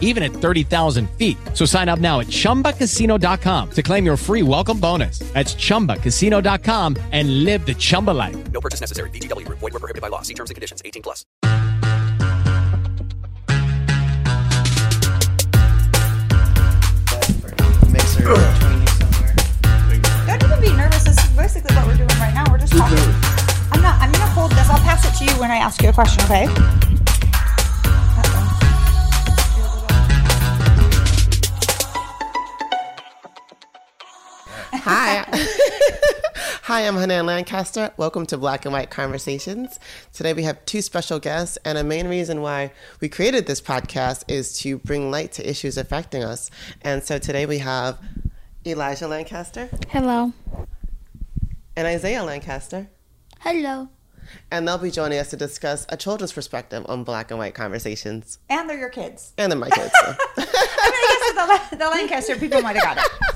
even at 30,000 feet. So sign up now at chumbacasino.com to claim your free welcome bonus. That's chumbacasino.com and live the Chumba life. No purchase necessary. VGW Group. Void were prohibited by law. See terms and conditions. 18 plus. Mixer between you somewhere. Don't even be nervous. This is basically what we're doing right now. We're just talking. I'm not. I'm gonna hold this. I'll pass it to you when I ask you a question. Okay. Hi. Hi, I'm Hanan Lancaster. Welcome to Black and White Conversations. Today we have two special guests, and a main reason why we created this podcast is to bring light to issues affecting us. And so today we have Elijah Lancaster Hello. and Isaiah Lancaster. Hello. And they'll be joining us to discuss a children's perspective on Black and White Conversations. And they're your kids. And they're my kids. so. I mean, I guess the, the Lancaster people might have got it.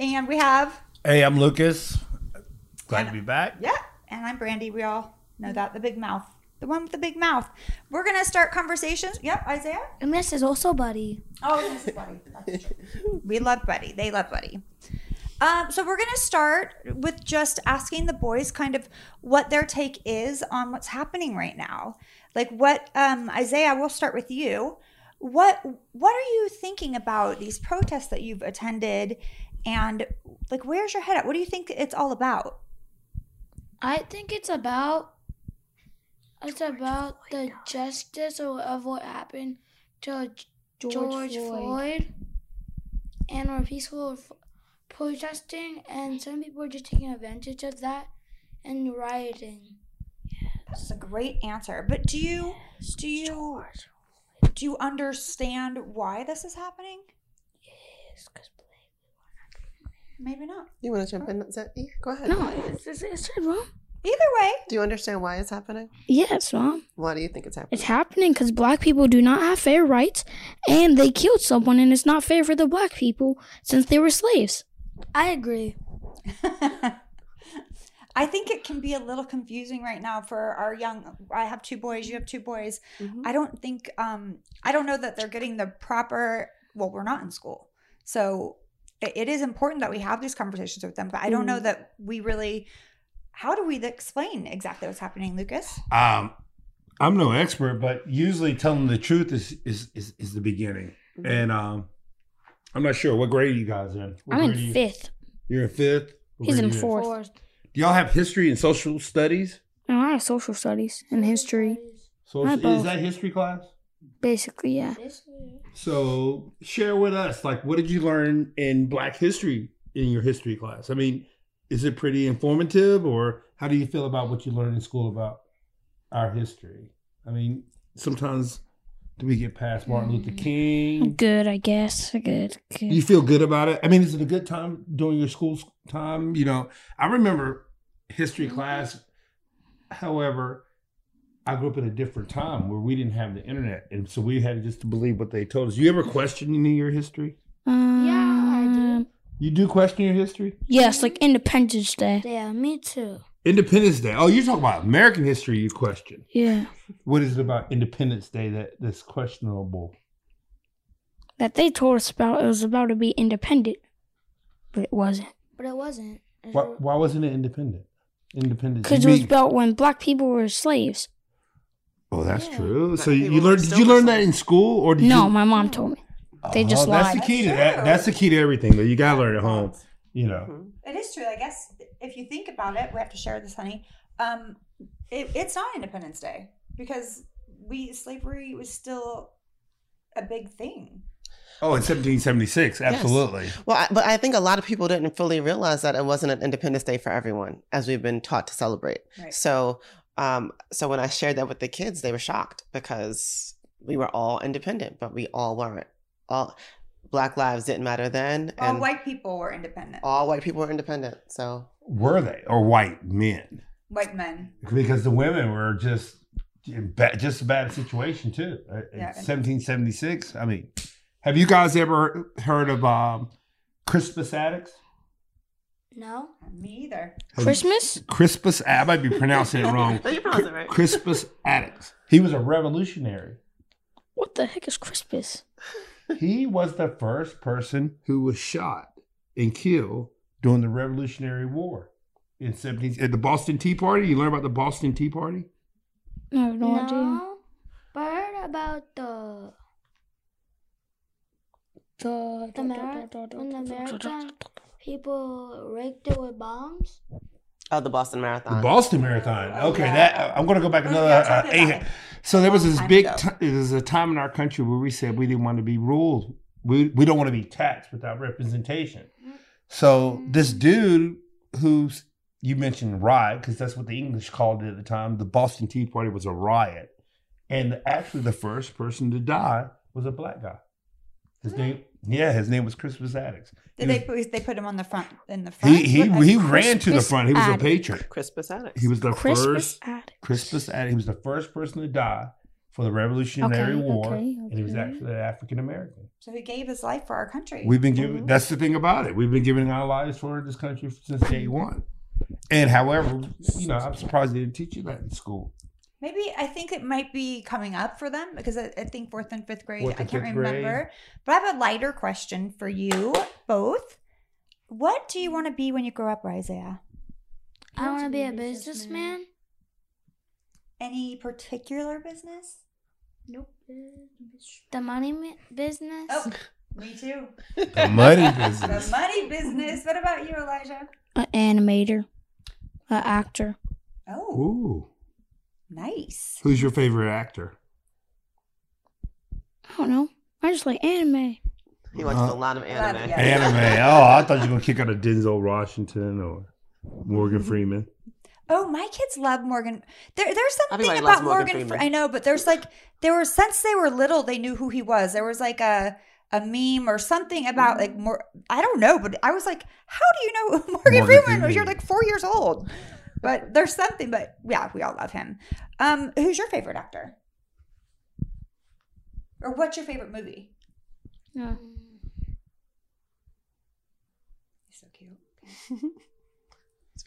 And we have Hey, I'm Lucas. Glad to be back. yeah, and I'm Brandy. We all know that the big mouth, the one with the big mouth. We're gonna start conversations. Yep, Isaiah. And this is also Buddy. Oh, this is Buddy. That's true. We love Buddy. They love Buddy. Um, so we're gonna start with just asking the boys kind of what their take is on what's happening right now. Like what um, Isaiah, we'll start with you. What what are you thinking about these protests that you've attended, and like where's your head at? What do you think it's all about? I think it's about it's about the justice of, of what happened to George, Floyd. and we're peaceful protesting, and some people are just taking advantage of that and rioting. That's a great answer. But do you do you do you understand why this is happening? Maybe not. you want to jump in? Is that, yeah, go ahead. No, it's, it's, it's wrong. Either way, Do you understand why it's happening? Yes, mom. Why do you think it's happening? It's happening because black people do not have fair rights, and they killed someone, and it's not fair for the black people since they were slaves. I agree. I think it can be a little confusing right now for our young. I have two boys. You have two boys. I don't think. Um, I don't know that they're getting the proper. Well, we're not in school, so it, it is important that we have these conversations with them. But I don't know that we really. How do we explain exactly what's happening, Lucas? Um, I'm no expert, but usually telling the truth is is is, is the beginning. And um, I'm not sure what grade you guys in. What I'm in you- fifth. You're in fifth. What He's grade in you fourth. Do y'all have history and social studies? No, I have social studies and history. So I is that history class? Basically, yeah. So share with us, like, what did you learn in Black history in your history class? I mean, is it pretty informative, or how do you feel about what you learned in school about our history? I mean, sometimes do we get past Martin Luther mm. King? Good, I guess. Good. Good. you feel good about it? I mean, is it a good time during your school time? You know, I remember history class. However, I grew up in a different time where we didn't have the internet, and so we had just to believe what they told us. You ever question any of your history? Um, Yeah, I do. You do question your history? Yes, like Independence Day. Yeah, me too. Independence Day. Oh, you're talking about American history. You question. Yeah. What is it about Independence Day that that's questionable? That they told us about it was about to be independent, but it wasn't. But it wasn't. Why, was- why wasn't it independent? Independence. Because You it was about when black people were slaves. Oh, that's Yeah. true. So you people learned? Did you learn that in school, or did No, you? my mom told me. They just Oh, That's lied. the key to that. That's the key to everything. Though you gotta learn at home. You know. It is true. I guess if you think about it, we have to share this, honey. Um, it, it's not Independence Day because we slavery was still a big thing. Oh, in 1776, absolutely. Well, I, but I think a lot of people didn't fully realize that it wasn't an Independence Day for everyone, as we've been taught to celebrate. Right. So, um, so when I shared that with the kids, they were shocked because we were all independent, but we all weren't. All Black lives didn't matter then, All white people were independent. all white people were independent. So, Were they or white men? white men. Because the women were just ba- just a bad situation too. Uh, in Yeah. 1776. I mean, have you guys ever heard of um, Crispus Attucks? No. Me either. Christmas? Crispus, I might be pronouncing it wrong. No, you pronounced it right. Crispus Attucks. He was a revolutionary. What the heck is Crispus? He was the first person who was shot and killed during the Revolutionary War in 17 at the Boston Tea Party. You learn about the Boston Tea Party? I have no, idea. No, but I heard about the The, the marathon when the marathon people rigged it with bombs. Oh, the Boston The Marathon. Boston Marathon. Okay, that I'm going to go back another. Uh, tell me about eight- so there was this big. ago. T- there was a time in our country where we said we didn't want to be ruled. We we don't want to be taxed without representation. So this dude who's you mentioned riot because that's what the English called it at the time. The Boston Tea Party was a riot, and actually the first person to die was a black guy. His name, yeah, his name was Crispus Attucks. Did He they was- put they put him on the front in the front? He he What- he uh, ran to the front. He was a Attucks. patriot. Crispus Attucks. He was the Christmas first Attic. Crispus Attucks. He was the first person to die for the Revolutionary Okay, War, okay, and he was actually an African American. So he gave his life for our country. We've been giving. Mm-hmm. That's the thing about it. We've been giving our lives for this country since day one. And however, you know, I'm surprised they didn't teach you that in school. Maybe I think it might be coming up for them because I, I think fourth and fifth grade. Fourth I can't remember. grade. But I have a lighter question for you both. What do you want to be when you grow up, Isaiah? I want to be a businessman. Any particular business? Nope. The money business. Oh, me too. The money business. The money business. What about you, Elijah? An animator. An actor. Oh, Ooh, nice. who's your favorite actor? I don't know. I just like anime. He watches Uh, a lot of anime. yeah. Anime. Oh, I thought you were gonna kick out a Denzel Washington or Morgan Freeman. Oh, my kids love Morgan. There, there's something Everybody about Morgan Morgan. Fre- Freeman. I know, but there's like there were since they were little, they knew who he was. There was like a a meme or something about like more. I don't know, but I was like, how do you know Morgan, Morgan Freeman? Freeman. You're like four years old. But there's something. But yeah, we all love him. Um, who's your favorite actor? Or what's your favorite movie? Yeah. He's so cute.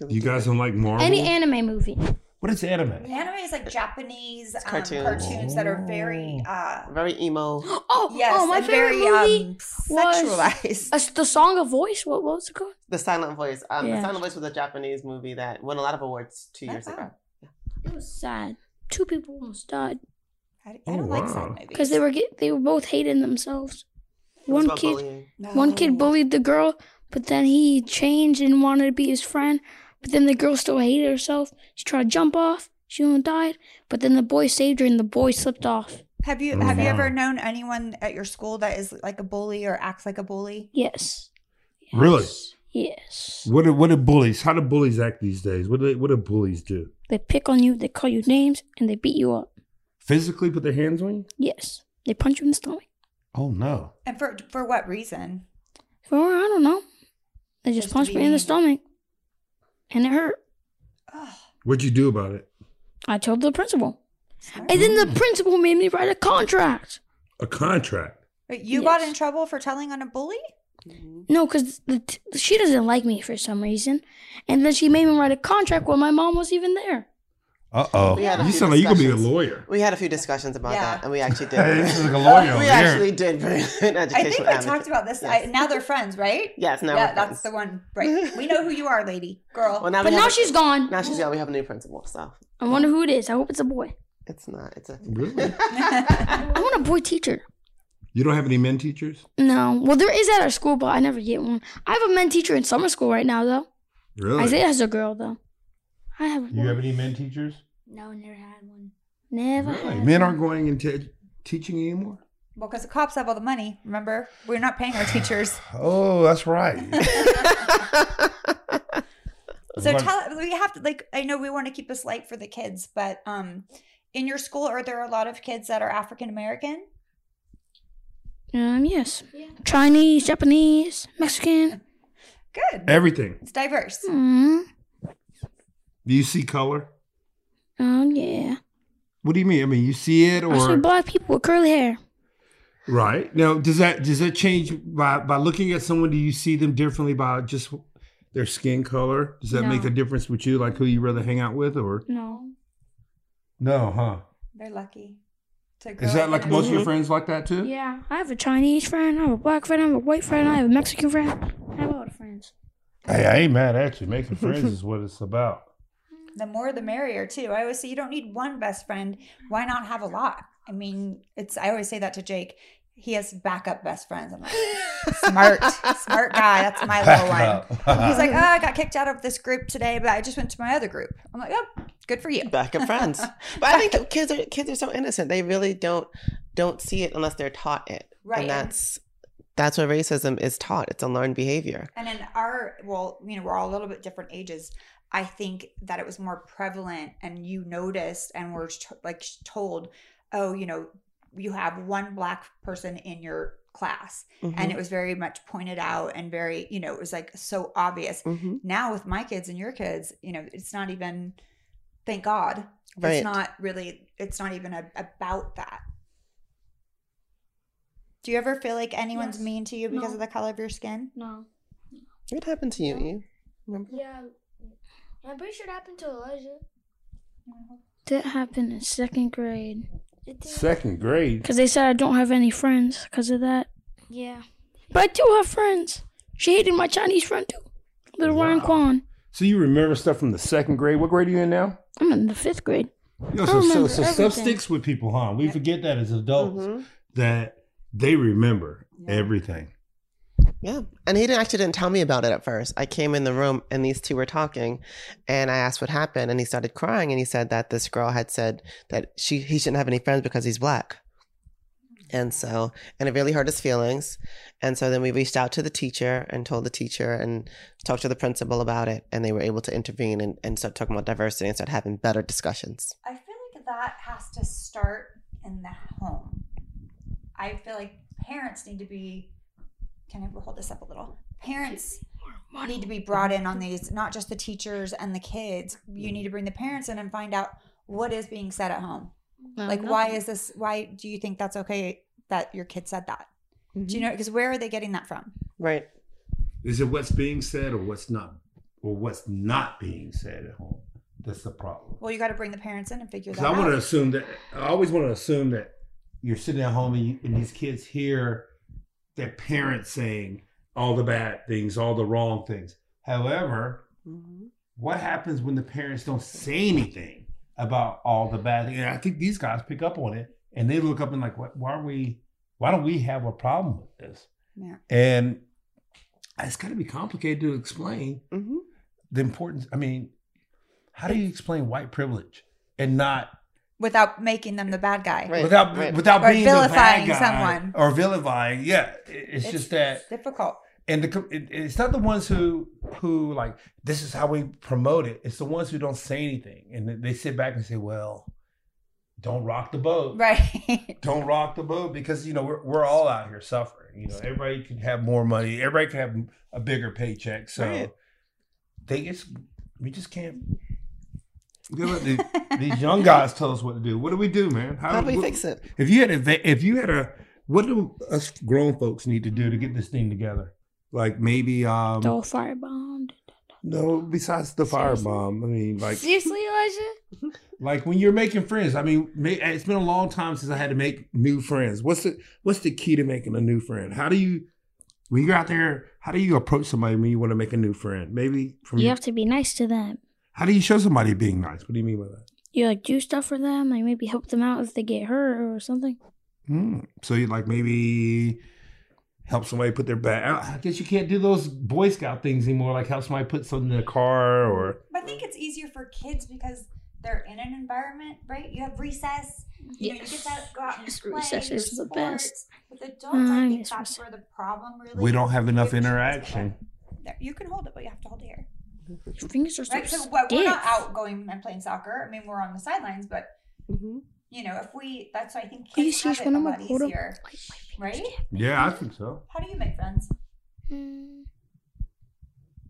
Really You guys don't like Marvel? Any anime movie. What is anime? Anime is like Japanese um, cartoons. cartoons. that are very uh very emo. Oh, yes, oh my and favorite very movie um, was sexualized. uh, the Song of Voice. What, what was it called? The Silent Voice. Um, Yeah. The Silent Voice was a Japanese movie that won a lot of awards two years Oh, ago. It was sad. Two people almost died I, I Oh, don't like wow. sad movies because they were get, they were both hating themselves. It One kid, bullying. one kid bullied the girl, but then he changed and wanted to be his friend. But then the girl still hated herself. She tried to jump off. She almost died. But then the boy saved her, and the boy slipped off. Have you have you mm-hmm. ever known anyone at your school that is like a bully or acts like a bully? Yes. Really? Yes. What do, what do bullies? How do bullies act these days? What do they, what do bullies do? They pick on you. They call you names, and they beat you up. Physically put their hands on you? Yes. They punch you in the stomach. Oh no! And for for what reason? For I don't know. They just, Just to punched me in the stomach, and it hurt. What'd you do about it? I told the principal, and then the principal made me write a contract. A contract. Wait, you got Yes. in trouble for telling on a bully? Mm-hmm. No, because she doesn't like me for some reason, and then she made me write a contract while my mom was even there. Uh oh. We had a You sound like you could be a lawyer. We had a few discussions about Yeah. that, and we actually did. This is like a lawyer over we here. actually did bring an educational I think we advocate. talked about this. Yes. I, now they're friends, right? Yes, now yeah, we're that's friends. the one. Right. We know who you are, lady, girl. Well, now But we now have a- she's gone. Now she's gone. We have a new principal, so I wonder who it is. I hope it's a boy. it's not. It's a. Really? I want a boy teacher. You don't have any men teachers? No, well there is at our school, but I never get one. I have a men teacher in summer school right now, though. Really? Isaiah has a girl though. I have a boy. You have any men teachers? No, never had one. Never Really? had Men one. aren't going into teaching anymore? well, because the cops have all the money. Remember, we're not paying our teachers. Oh, that's right. So Like- tell we have to like I know we want to keep this light for the kids, but um in your school are there a lot of kids that are African American? Um, yes. Chinese, Japanese, Mexican. Good. Everything. It's diverse. Mm. Do you see color? Um, yeah. What do you mean? I mean, you see it or I see or black people with curly hair. right now? Does that does that change by by looking at someone? Do you see them differently by just their skin color? Does that make a difference with you? Like who you rather hang out with, or No. no? Huh? They're lucky. Is that like in a- most of your friends like that too? Yeah, I have a Chinese friend, I have a black friend, I have a white friend, I have a Mexican friend. I have a lot of friends. Hey, I ain't mad at you. Making friends is what it's about. The more the merrier too. I always say you don't need one best friend. Why not have a lot? I mean, it's I always say that to Jake. He has backup best friends. I'm like, smart, smart guy. That's my little one. He's like, oh, I got kicked out of this group today, but I just went to my other group. I'm like, oh, good for you. Backup friends. But I think kids are kids are so innocent. They really don't don't see it unless they're taught it. Right. And that's that's what racism is taught. It's a learned behavior. And in our, well, you know, we're all a little bit different ages. I think that it was more prevalent, and you noticed, and were t- like told, oh, you know, you have one black person in your class, and Mm-hmm. it was very much pointed out and very, you know, it was like so obvious. hmm Now with my kids and your kids, you know, it's not even. Thank God, Right. it's not really. It's not even a, about that. Do you ever feel like anyone's Yes. mean to you because No. of the color of your skin? No. What happened to you? Eve? Remember? Yeah. I'm pretty sure it happened to Elijah. That happened in second grade. Second grade. Because they said I don't have any friends because of that. Yeah. But I do have friends. She hated my Chinese friend too. Little Ryan Kwan. So you remember stuff from the second grade? What grade are you in now? I'm in the fifth grade. Yo, I so, so, so stuff sticks with people, huh? We forget that as adults Mhm. that they remember Yeah. everything. Yeah. And he didn't actually didn't tell me about it at first. I came in the room and these two were talking and I asked what happened and he started crying and he said that this girl had said that she he shouldn't have any friends because he's black. And so and it really hurt his feelings. And so then we reached out to the teacher and told the teacher and talked to the principal about it and they were able to intervene and, and start talking about diversity and start having better discussions. I feel like that has to start in the home. I feel like parents need to be. Can I hold this up a little? Parents need to be brought in on these, not just the teachers and the kids. You need to bring the parents in and find out what is being said at home. Like, why is this? Why do you think that's okay that your kid said that? Do you know? Because where are they getting that from? Right. Is it what's being said or what's not, or what's not being said at home? That's the problem. Well, you got to bring the parents in and figure that I out. want to assume that I always want to assume that you're sitting at home and, you, and these kids hear their parents saying all the bad things, all the wrong things. However, Mhm. what happens when the parents don't say anything about all the bad things? And I think these guys pick up on it and they look up and like, what, why are we? Why don't we have a problem with this? Yeah. And it's got to be complicated to explain Mhm. the importance. I mean, how do you explain white privilege and not without making them the bad guy. Right. without right. without Or being the bad vilifying guy someone. or vilifying? Yeah, it- it's, just that, it's difficult. and the it, it's not the ones who who like this is how we promote it. It's the ones who don't say anything and they sit back and say, "Well, don't rock the boat." Right. Don't rock the boat because you know we're we're all out here suffering. You know, everybody could have more money. Everybody could have a bigger paycheck. So Right. they just we just can't. We let the- these young guys tell us what to do. What do we do, man? How do we what- fix it? If you had a, if you had a, what do us grown folks need to do to get this thing together? Like maybe, um, Don't firebombed. no, besides the firebomb. I mean, like, Seriously, Elijah? like when you're making friends. I mean, ma- it's been a long time since I had to make new friends. What's the, what's the key to making a new friend? How do you, when you're out there, how do you approach somebody when you want to make a new friend? Maybe from You your, have to be nice to them. How do you show somebody being nice? What do you mean by that? You like do stuff for them, like maybe help them out if they get hurt or something. Hmm. So you like maybe help somebody put their bag. Out. I guess you can't do those Boy Scout things anymore. Like help somebody put something in their car or I think it's easier for kids because they're in an environment, right? You have recess. You know, you get Yes. to go out and Yes, play. recess your is the best. With adults, Uh, I think yes, that's recess. where the problem really. we don't have enough interaction. There, You can hold it, but you have to hold it here, Your fingers are so right? So what, we're not stiff. out going and playing soccer. I mean, we're on the sidelines, but Mhm. you know, if we, that's why I think Are you kids have serious it when a I'm lot like, hold up? easier, right? Yeah, I think so. How do you make friends? Mm,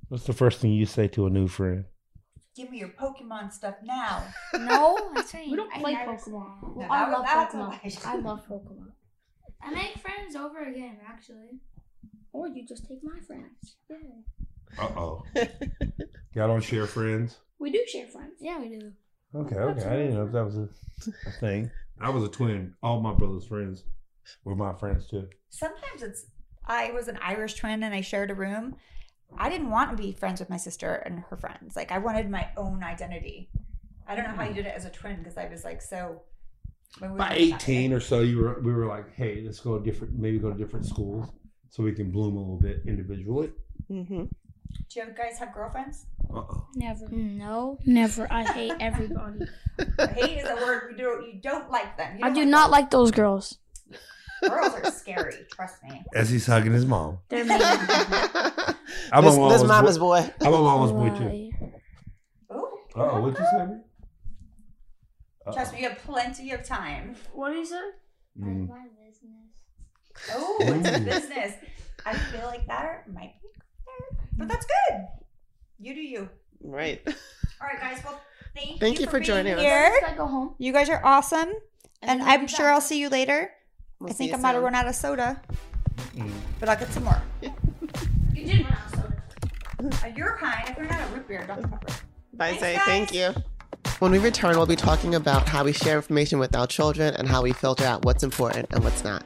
What's the first thing you say to a new friend? Give me your Pokemon stuff now. No, I'm saying We don't play never- Pokemon. No, Well, that I was- love Pokemon. I love Pokemon. I make friends over again, actually. Or you just take my friends. Yeah. Uh oh. Y'all don't share friends. We do share friends. Yeah, we do. Okay, okay. I didn't know if that was a, a thing. I was a twin. All my brother's friends were my friends too. Sometimes it's I was an Irish twin and I shared a room. I didn't want to be friends with my sister and her friends. Like I wanted my own identity. I don't know how you did it as a twin because I was like so. when we By eighteen or so, you were we were like, hey, let's go to different, maybe go to different schools so we can bloom a little bit individually. hmm Do you guys have girlfriends? Uh oh. Never. No. Never. I hate everybody. Hate is a word we do. You don't like them. You I don't do not like those girls. Girls are scary. Trust me. As he's hugging his mom. They're mean. I'm this a this mama's mama's boy. boy. I'm a mama's boy too. Liar. Oh, Uh oh, what'd you say? Uh-oh. trust me. You have plenty of time. What do you say? Mm. My business. Oh, it's a business. I feel like that might be, but that's good. You do you. Right. All right, guys. Well, thank, Thank you for being joining us. here. Should I go home? You guys are awesome, and then I'm sure back. I'll see you later. We'll I think I'm about to run out of soda, Mm. but I'll get some more. You did run out of soda. Uh, You're kind. If you're not a root beer, don't pepper. Bye, say guys. thank you. When we return, we'll be talking about how we share information with our children and how we filter out what's important and what's not.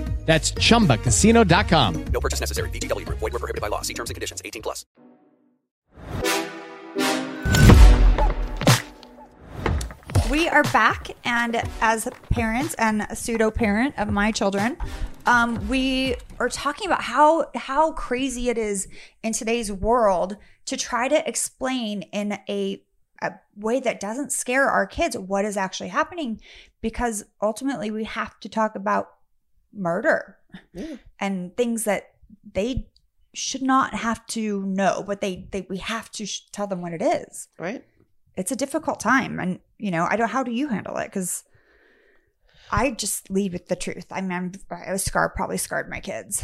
That's chumbacasino.com. No purchase necessary. VGW Group. Void were prohibited by law. See terms and conditions. 18 plus. We are back, and as parents and a pseudo parent of my children, um, we are talking about how how crazy it is in today's world to try to explain in a, a way that doesn't scare our kids what is actually happening, because ultimately we have to talk about murder Yeah. and things that they should not have to know, but they they we have to sh- tell them what it is Right? it's a difficult time and you know i don't how do you handle it because i just lead with the truth i mean I'm, i was scarred probably scarred my kids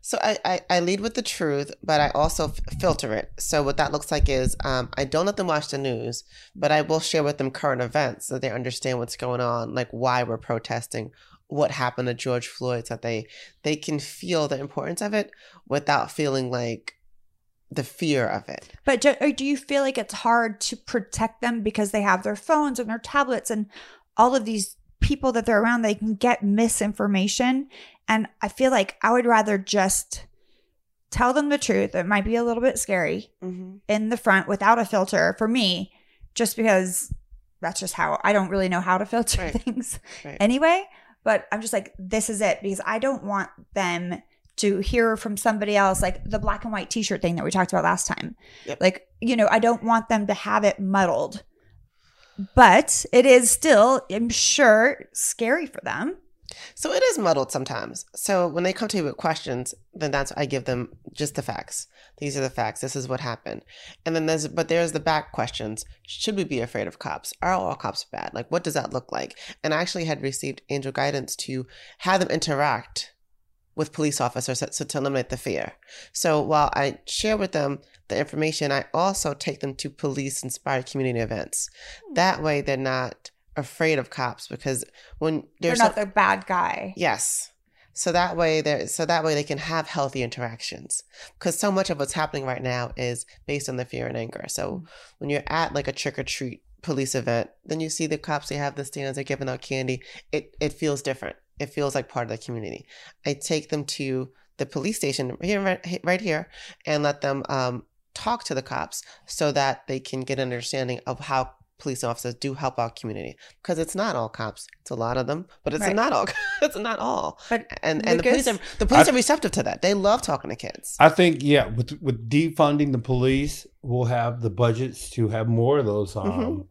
So I, I, I lead with the truth, but I also f- filter it. So what that looks like is um, I don't let them watch the news, but I will share with them current events so they understand what's going on, like why we're protesting, what happened to George Floyd, so that they they can feel the importance of it without feeling like the fear of it. but do, or do you feel like it's hard to protect them because they have their phones and their tablets and all of these people that they're around they can get misinformation and i feel like i would rather just tell them the truth it might be a little bit scary Mm-hmm. in the front without a filter for me, just because that's just how I don't really know how to filter Right. things Right. anyway. But I'm just like, this is it because I don't want them to hear from somebody else, like the black and white t shirt thing that we talked about last time. Yep. Like, you know, I don't want them to have it muddled. But it is still, I'm sure, scary for them. So it is muddled sometimes. So when they come to me with questions, then that's I give them just the facts. These are the facts. This is what happened. And then there's but there's the back questions. Should we be afraid of cops? Are all cops bad? Like what does that look like? And I actually had received angel guidance to have them interact with police officers so to eliminate the fear. So while I share with them the information, I also take them to police inspired community events. Hmm. That way they're not afraid of cops because when They're not some- the bad guy. Yes. So that way they so that way they can have healthy interactions. Because so much of what's happening right now is based on the fear and anger. So when you're at like a trick or treat police event, then you see the cops, they have the stands, they're giving out candy. It it feels different. It feels like part of the community. I take them to the police station here right, right here and let them um, talk to the cops so that they can get an understanding of how police officers do help our community because it's not all cops. It's a lot of them, but it's Right. not all. It's not all. But And and the police are the police I- are receptive to that. They love talking to kids. I think yeah, with with defunding the police, we'll have the budgets to have more of those um,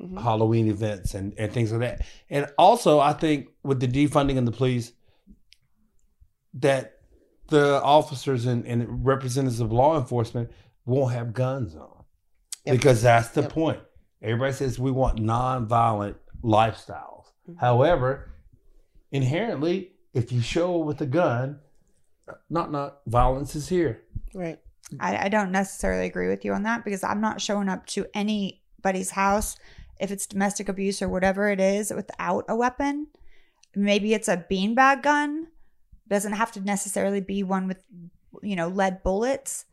Mhm. Halloween events and and things like that. And also, I think with the defunding of the police, that the officers and, and representatives of law enforcement won't have guns on Yep. because that's the Yep. point. Everybody says we want nonviolent lifestyles. Mm-hmm. However, inherently, if you show with a gun, not not violence is here. Right. I, I don't necessarily agree with you on that because I'm not showing up to anybody's house if it's domestic abuse or whatever it is without a weapon. Maybe it's a beanbag gun. Doesn't have to necessarily be one with, you know, lead bullets.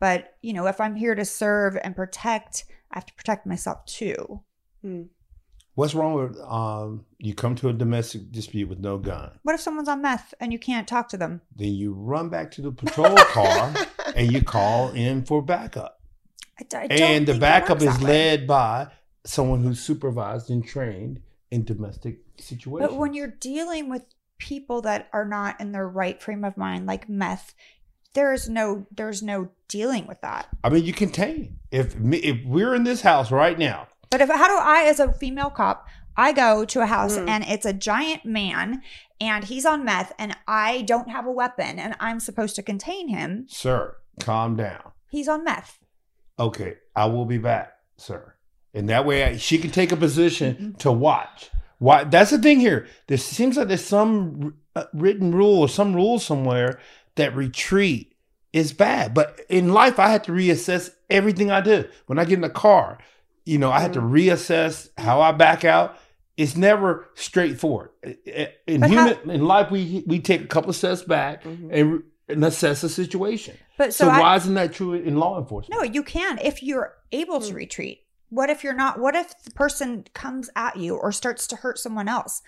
But, you know, if I'm here to serve and protect, I have to protect myself too. What's wrong with um you come to a domestic dispute with no gun? What if someone's on meth and you can't talk to them? Then you run back to the patrol car and you call in for backup. I d- I don't And the backup is that way. led by someone who's supervised and trained in domestic situations. But when you're dealing with people that are not in their right frame of mind, like meth, there's no there's no dealing with that. I mean, you contain. If me, if we're in this house right now, But if how do I, as a female cop, I go to a house Mm. and it's a giant man and he's on meth and I don't have a weapon and I'm supposed to contain him. sir, calm down. He's on meth. Okay, I will be back, sir. And that way, I, she can take a position to watch. Why? That's the thing here. There seems like there's some uh, written rule or some rule somewhere that retreat is bad. But in life, I had to reassess everything I do. When I get in the car, you know, I had to reassess how I back out. It's never straightforward. In But human, in life, we we take a couple of steps back Mhm. and, and assess the situation. But So, so, I, why isn't that true in law enforcement? no, you can if you're able to retreat. What if you're not? What if the person comes at you or starts to hurt someone else?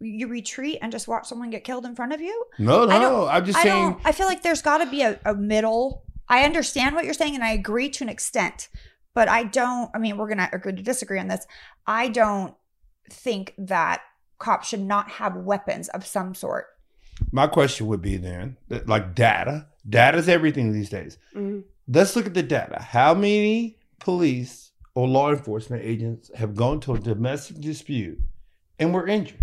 You retreat and just watch someone get killed in front of you? No, no. I'm just I saying. don't. I feel like there's got to be a, a middle. I understand what you're saying, and I agree to an extent, but I don't. I mean, we're gonna agree to disagree on this. I don't think that cops should not have weapons of some sort. My question would be then, like data. Data is everything these days. Mhm. Let's look at the data. How many police or law enforcement agents have gone to a domestic dispute and were injured?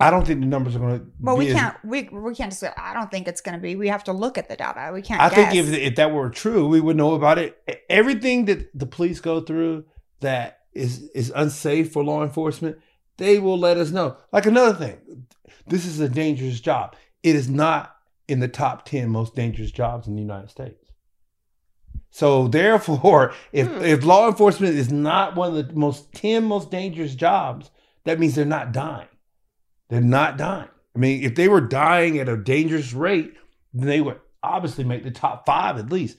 I don't think the numbers are going to. Well, we be as- can't. We we can't just. Say, I don't think it's going to be. We have to look at the data. We can't. I think if if that were true, we would know about it. Everything that the police go through that is is unsafe for law enforcement, they will let us know. Like another thing, this is a dangerous job. It is not in the top ten most dangerous jobs in the United States. So therefore, if Hmm. if law enforcement is not one of the most ten most dangerous jobs, that means they're not dying. They're not dying. I mean, if they were dying at a dangerous rate, then they would obviously make the top five at least.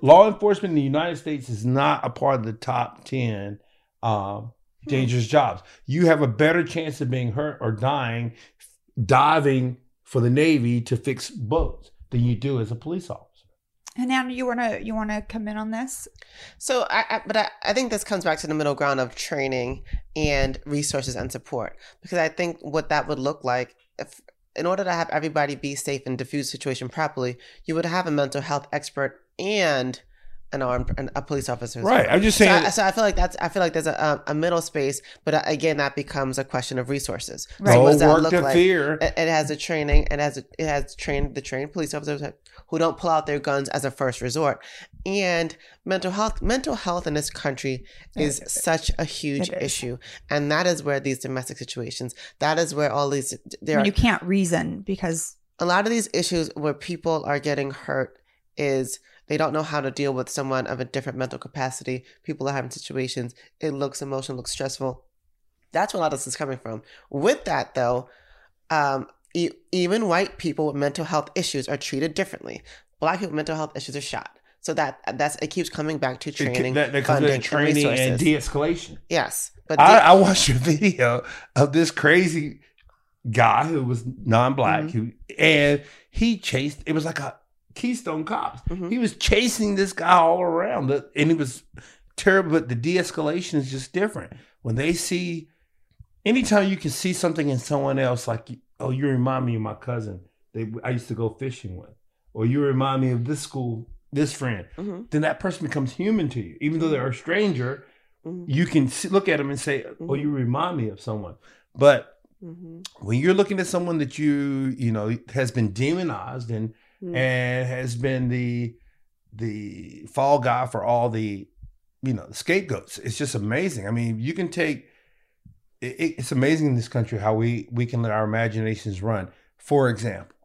Law enforcement in the United States is not a part of the top 10 um, dangerous jobs. You have a better chance of being hurt or dying diving for the Navy to fix boats than you do as a police officer. And now you wanna you wanna come in on this? So, I, I but I, I think this comes back to the middle ground of training and resources and support because I think what that would look like if, in order to have everybody be safe and diffuse situation properly, you would have a mental health expert and an armed and a police officer. Right. I'm just So saying. I, so I feel like that's I feel like there's a, a middle space, but uh, again, that becomes a question of resources. So no what does that work look to like? fear. It, it has a training. It has a, it has trained the trained police officers who don't pull out their guns as a first resort. And mental health, mental health in this country is such a huge It is. issue, and that is where these domestic situations. That is where all these there I mean, you can't reason because a lot of these issues where people are getting hurt is they don't know how to deal with someone of a different mental capacity. People are having situations. It looks emotional, looks stressful. That's where a lot of this is coming from. With that, though, um, e- even white people with mental health issues are treated differently. Black people with mental health issues are shot. So that that's it keeps coming back to It- training, that, that funding, training and and de-escalation. yes, but I, I watched a video of this crazy guy who was non-black Mm-hmm. who and he chased it was like a keystone cops Mhm. he was chasing this guy all around and he was terrible, but the de-escalation is just different. When they see, anytime you can see something in someone else, like oh, you remind me of my cousin. They I used to go fishing with, or you remind me of this school, this friend. Mhm. Then that person becomes human to you, even though they're a stranger. Mhm. You can see, look at them and say, "Oh, Mhm. you remind me of someone." But Mhm. when you're looking at someone that you you know has been demonized and Mm. and has been the the fall guy for all the you know scapegoats it's just amazing i mean you can take it, it- it's amazing in this country how we we can let our imaginations run for example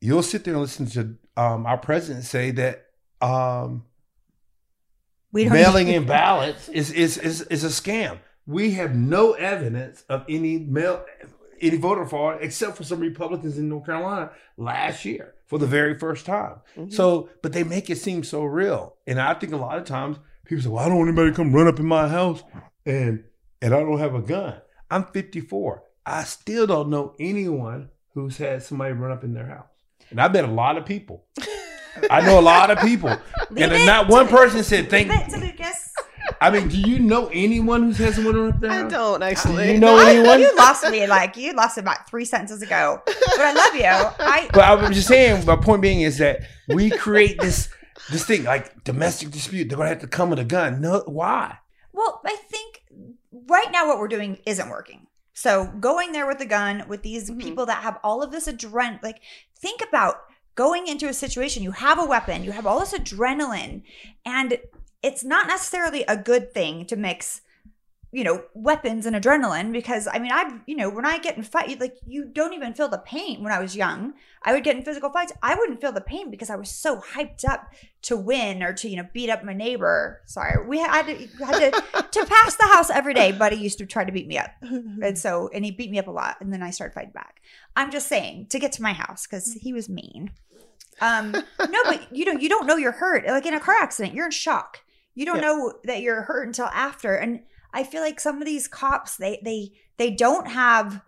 you'll sit there and listen to um, our president say that um, mailing in ballots is, is is is a scam. We have no evidence of any mail any voter fraud except for some Republicans in North Carolina last year for the very first time. Mhm. So, but they make it seem so real, and I think a lot of times people say, "Well, I don't want anybody to come run up in my house," and and I don't have a gun. I'm 54. I still don't know anyone who's had somebody run up in their house, and I bet a lot of people. I know a lot of people, and not one person said thank. It Lucas. I mean, do you know anyone who's had someone run up their I don't actually. You know I- anyone? You lost me like you lost it about three sentences ago. But I love you. I But I was just saying. My point being is that we create this this thing like domestic dispute. They're gonna have to come with a gun. No, why? well, I think right now what we're doing isn't working. So going there with a gun with these Mhm. people that have all of this adrenaline, like think about going into a situation. You have a weapon, you have all this adrenaline, and it's not necessarily a good thing to mix you know weapons and adrenaline because i mean i you know when i get in fight like you don't even feel the pain when i was young. I would get in physical fights. I wouldn't feel the pain because i was so hyped up to win or to you know beat up my neighbor. Sorry. We had to, had to to pass the house every day. Buddy used to try to beat me up. And so and he beat me up a lot. And then i started fighting back. I'm just saying to get to my house because he was mean. Um no but you know you don't know you're hurt. Like in a car accident you're in shock you don't Yeah. know that you're hurt until after and i feel like some of these cops they they they don't have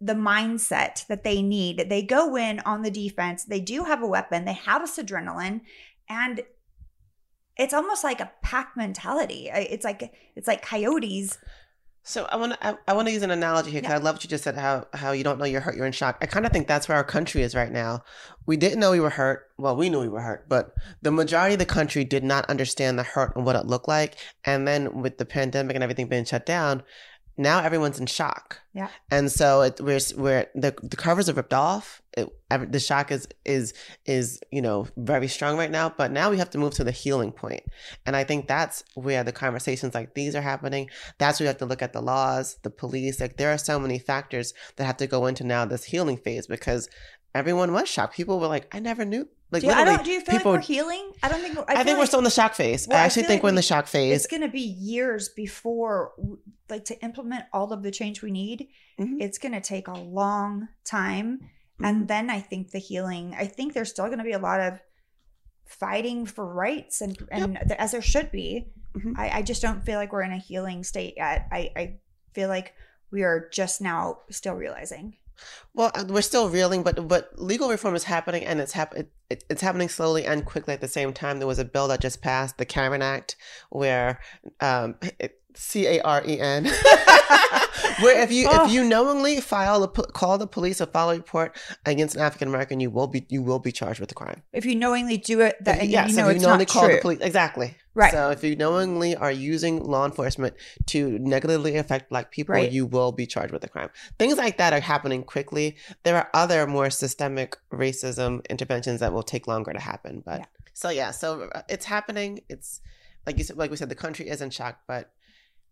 the mindset that they need they go in on the defense they do have a weapon they have this adrenaline and it's almost like a pack mentality it's like it's like coyotes So I want to I, I want to use an analogy here because Yeah. I love what you just said how how you don't know you're hurt you're in shock. I kind of think that's where our country is right now. We didn't know we were hurt. Well, we knew we were hurt, but the majority of the country did not understand the hurt and what it looked like. And then with the pandemic and everything being shut down, now everyone's in shock. Yeah. And so it, we're we're the the covers are ripped off. It, the shock is is is you know very strong right now. But now we have to move to the healing point, and I think that's where the conversations like these are happening. That's where we have to look at the laws, the police. Like there are so many factors that have to go into now this healing phase because everyone was shocked. People were like, I never knew. Like do you, I don't do you feel people. like we're healing i don't think we're, I, feel think we're still in the shock phase. Well, I I actually feel think like we're in the shock phase. it's going to be years before like to implement all of the change we need Mhm. it's going to take a long time Mm-hmm. and then i think the healing i think there's still going to be a lot of fighting for rights and and th- as there should be Mhm. I, I just don't feel like we're in a healing state yet i i feel like we are just now still realizing Well, uh, we're still reeling, but but legal reform is happening, and it's hap- it, it, it's happening slowly and quickly at the same time. There was a bill that just passed, the Karen Act, where um, C A R E N, where if you Oh. if you knowingly file a call the police or file a report against an African American, you will be you will be charged with the crime. if you knowingly do it that If and you- yes, you know if you it's knowingly not call true the police, exactly. Right. So if you knowingly are using law enforcement to negatively affect Black people, Right. you will be charged with a crime. Things like that are happening quickly. There are other more systemic racism interventions that will take longer to happen. But Yeah. so yeah, so uh, it's happening. It's like you said, like we said, the country is in shock, but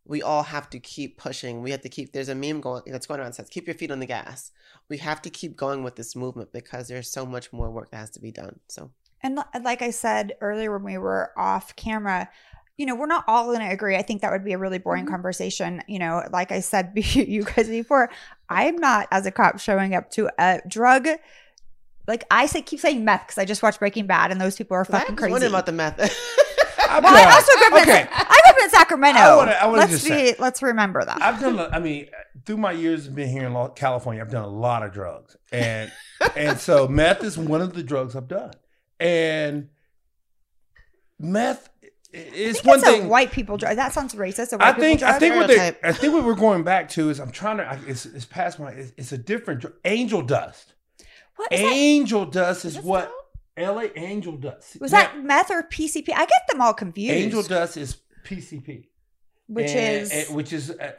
we all have to keep pushing. We have to keep. There's a meme going that's going around that says, "Keep your feet on the gas." We have to keep going with this movement because there's so much more work that has to be done. So. And like I said earlier when we were off camera, you know, we're not all going to agree. I think that would be a really boring Mm-hmm. conversation. You know, like I said, you guys before, I'm not as a cop showing up to a drug. Like I say, keep saying meth because I just watched Breaking Bad, and those people are I fucking was crazy. wondering about the meth. I'm well, I also grew up, okay. in, I grew up in Sacramento. I wanna- I wanna let's just be, say- let's remember that. I've done. I mean, through my years of being here in California, I've done a lot of drugs, and and so meth is one of the drugs I've done, and meth it's one it's thing. a white people drug. That sounds racist. I think I think what they I think what we're going back to is I'm trying to I- it's, it's past my it's, it's a different angel dust. what is that? Angel dust is Is what LA angel dust. Was Now, that meth or PCP? I get them all confused. angel dust is PCP. which And- is and- which is a,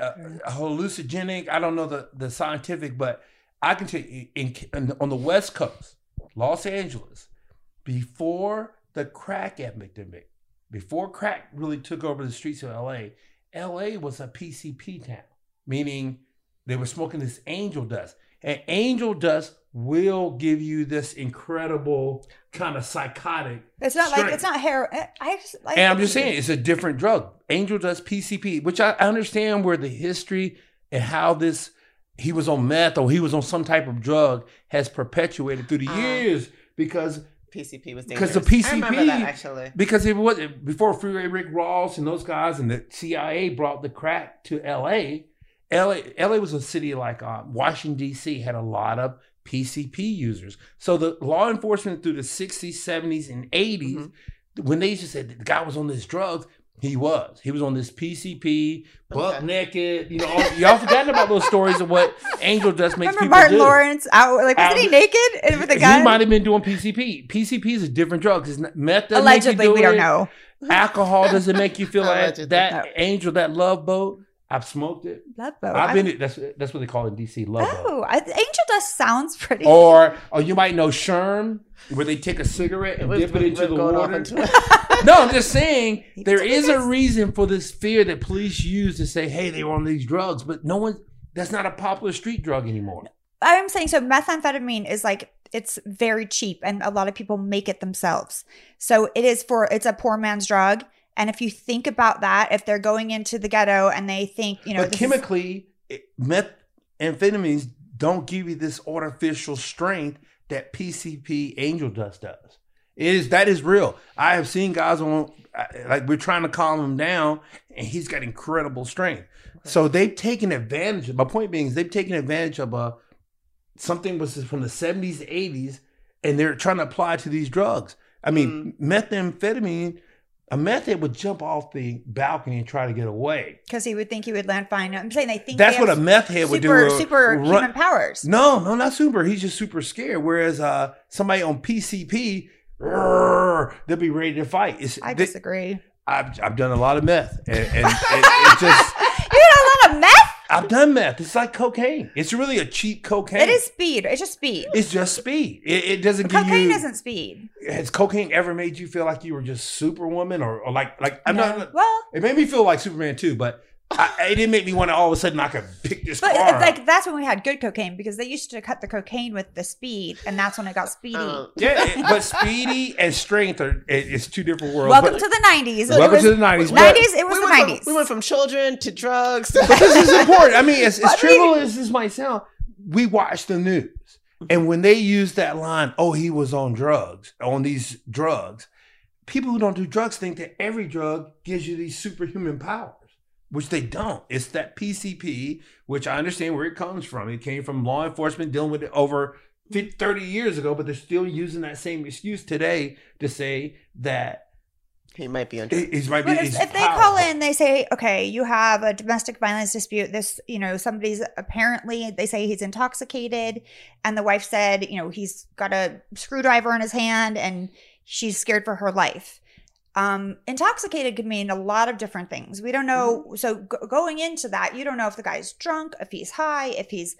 a, a hallucinogenic. I don't know the the scientific, but I can tell you in, in on the West Coast, Los Angeles, before the crack epidemic, before crack really took over the streets of LA, LA was a PCP town, meaning they were smoking this angel dust, and angel dust will give you this incredible kind of psychotic. it's not like it's not hair. I just, like, And I'm just saying, it's a different drug. Angel dust PCP, which I understand where the history and how this he was on meth or he was on some type of drug has perpetuated through the Ah. years because PCP was because the PCP I remember that actually. because it was before Freeway Rick Ross and those guys and the CIA brought the crack to LA. LA, LA was a city like uh, Washington D.C. had a lot of PCP users. So the law enforcement through the 60s, 70s, and 80s, Mm-hmm. when they to say the guy was on this drugs, he was. He was on this PCP, butt Okay. naked. You know, all, y'all forgotten about those stories of what angel dust makes Remember people Martin do. Lawrence out like wasn't he um, naked with a gun? He might have been doing PCP. PCP is a different drug. It's not, meth doesn't make you Allegedly, do we don't know. Alcohol doesn't make you feel like Allegedly. that angel, that love boat. I've smoked it. Love boat. I've I- been. That's that's what they call it in DC. Love boat. Oh, I, angel dust sounds pretty. Or or you might know Sherm, where they take a cigarette and We're- dip it into the water. into no, I'm just saying He there took is a reason for this fear that police use to say, "Hey, they were on these drugs," but no one. That's not a popular street drug anymore. I'm saying so methamphetamine is like it's very cheap and a lot of people make it themselves. So it is for it's a poor man's drug. And if you think about that, if they're going into the ghetto and they think, you know, is- chemically, it- methamphetamines don't give you this artificial strength that PCP angel dust does. It is that is real. I have seen guys on like we're trying to calm him down, and he's got incredible strength. So they've taken advantage. of My point being is they've taken advantage of a something was from the seventies, eighties, and they're trying to apply to these drugs. I mean, mm-hmm. methamphetamine. A meth head would jump off the balcony and try to get away. because he would think he would land fine. I'm saying they think That's they what a meth head would do. uh, super run- human powers. No, no, not super. He's just super scared. Whereas uh, somebody on PCP, "Rrr," they'll be ready to fight. It's, I they- disagree. I've, I've done a lot of meth, and, and it, it just You got a lot of meth? I've done meth. It's like cocaine. It's really a cheap cocaine. It is speed. It's just speed. It's just speed. It, it doesn't give me. Cocaine you. isn't speed. Has cocaine ever made you feel like you were just Superwoman or, or like like I'm No. not. Well, It made me feel like Superman too, but I, it didn't make me want to all of a sudden I could pick this but car. like that's when we had good cocaine because they used to cut the cocaine with the speed, and that's when it got speedy. Um, Yeah, it- but speedy and strength are it, it's two different worlds. Welcome but, to the '90s. Welcome was, to the 90s, 90s. It was we, the went '90s. from, we went from children to drugs. but this is important. I mean, as, as I mean- trivial as this might sound, we watch the news, and when they use that line, "Oh, he was on drugs, on these drugs," people who don't do drugs think that every drug gives you these superhuman powers, which they don't. It's that PCP, which I understand where it comes from. It came from law enforcement dealing with it over 50, 30 years ago, but they're still using that same excuse today to say that he might be under. he's might be. If, if they call in, they say, okay, you have a domestic violence dispute. This, you know, somebody's apparently, they say he's intoxicated. And the wife said, you know, he's got a screwdriver in his hand and she's scared for her life. Um, intoxicated could mean a lot of different things. We don't know. Mm-hmm. So go- going into that, you don't know if the guy's drunk, if he's high, if he's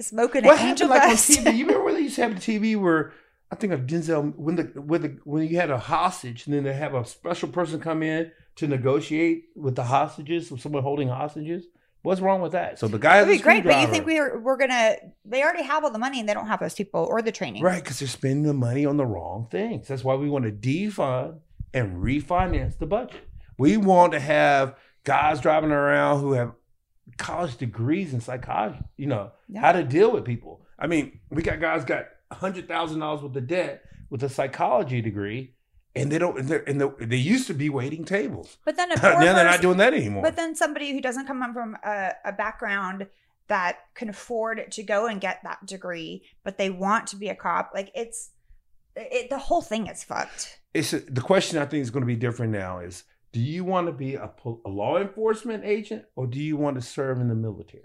smoking What an angel happened like on. TV? You remember when they used to have the TV where I think of Denzel when the when the when you had a hostage and then they have a special person come in to negotiate with the hostages, with someone holding hostages. What's wrong with that? So the guy It'd be great, but you think we're we're gonna? They already have all the money, and they don't have those people or the training. right? Because they're spending the money on the wrong things. That's why we want to defund and refinance the budget. We want to have guys driving around who have college degrees in psychology. You know Yeah. how to deal with people. I mean, we got guys got hundred thousand dollars worth of debt with a psychology degree, and they don't. And, they're- they used to be waiting tables. But then now poor they're not doing that anymore. But then somebody who doesn't come from a, a background that can afford to go and get that degree, but they want to be a cop, like it's it, the whole thing is fucked. It's the question I think is going to be different now is do you want to be a, a law enforcement agent or do you want to serve in the military?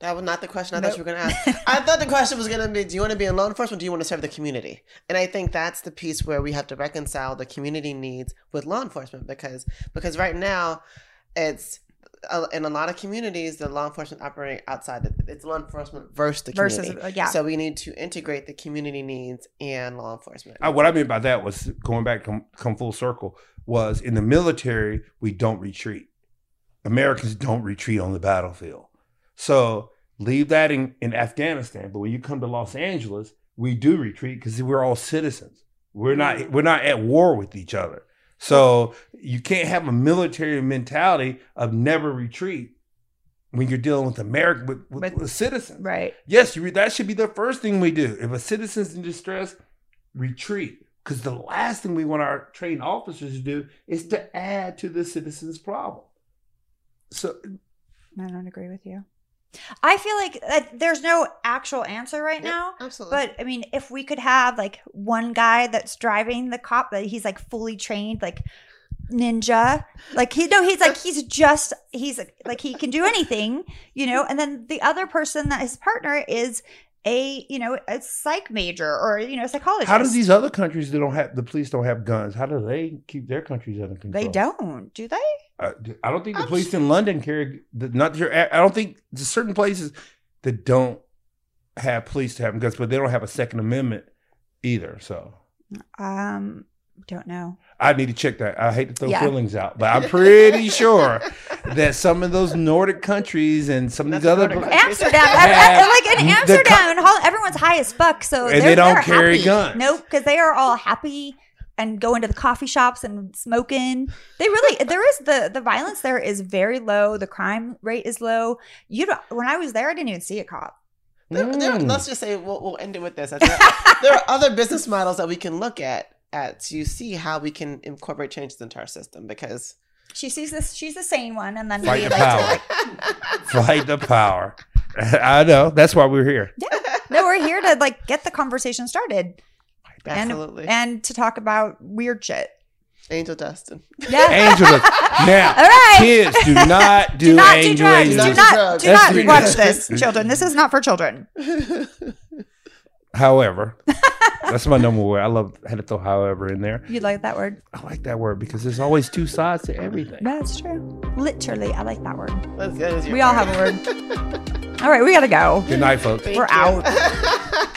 That was not the question I thought you were going to ask. I thought the question was going to be, do you want to be in law enforcement? Or do you want to serve the community? And I think that's the piece where we have to reconcile the community needs with law enforcement because because right now, it's uh, in a lot of communities the law enforcement operate outside. The, it's law enforcement versus the Versus, community. uh, yeah. So we need to integrate the community needs and law enforcement. I, what I mean by that was going back, come, come full circle, was in the military, we don't retreat. Americans don't retreat on the battlefield. So leave that in, in Afghanistan. But when you come to Los Angeles, we do retreat because we're all citizens. We're not we're not at war with each other. So you can't have a military mentality of never retreat when you're dealing with America with, with, With- with citizens. Right. Yes, you, that should be the first thing we do. If a citizen's in distress, retreat. Because the last thing we want our trained officers to do is to add to the citizen's problem. So I don't agree with you. I feel like uh, there's no actual answer right Yeah, now. absolutely. But I mean, if we could have like one guy that's driving the cop that he's like fully trained, like ninja, like he no, he's like he's just he's like he can do anything, you know. And then the other person that his partner is a you know a psych major or you know a psychologist. how do these other countries that don't have the police don't have guns? How do they keep their countries under control? They don't, do they? Uh, I don't think the police in London carry. the- Not here. I don't think there's certain places that don't have police to have guns, but they don't have a Second Amendment either. So Um, don't know. I need to check that. I hate to throw Yeah. feelings out, but I'm pretty sure that some of those Nordic countries and some of these other countries. Amsterdam, Yeah. like in Amsterdam co- and Holland, everyone's high as fuck. So And they they're- don't carry happy. guns. Nope, because they are all happy and going to the coffee shops and smoking. They really there is the the violence there is very low. The crime rate is low. You don't, when I was there, I didn't even see a cop. There, there- Mm. let's just say we'll, we'll end it with this. There, there are other business models that we can look at at to see how we can incorporate changes into our system because She sees this. She's the sane one, and then Fight we the like power. like fight the power. I know. That's why we're here. Yeah. no, we're here to like get the conversation started absolutely and and to talk about weird shit. Angel Dustin. Yeah. Angel Dust. Now, All right. kids, do not do, do not do angel drugs. angel Do Not Dust. not do not watch this, children. This is not for children. However, that's my number one. I love had to throw however in there. You like that word? I like that word because there's always two sides to everything. That's true. Literally, I like that word. That's, that is your We all have a word. All right, we gotta go. Good night, folks. Thank We're you. out.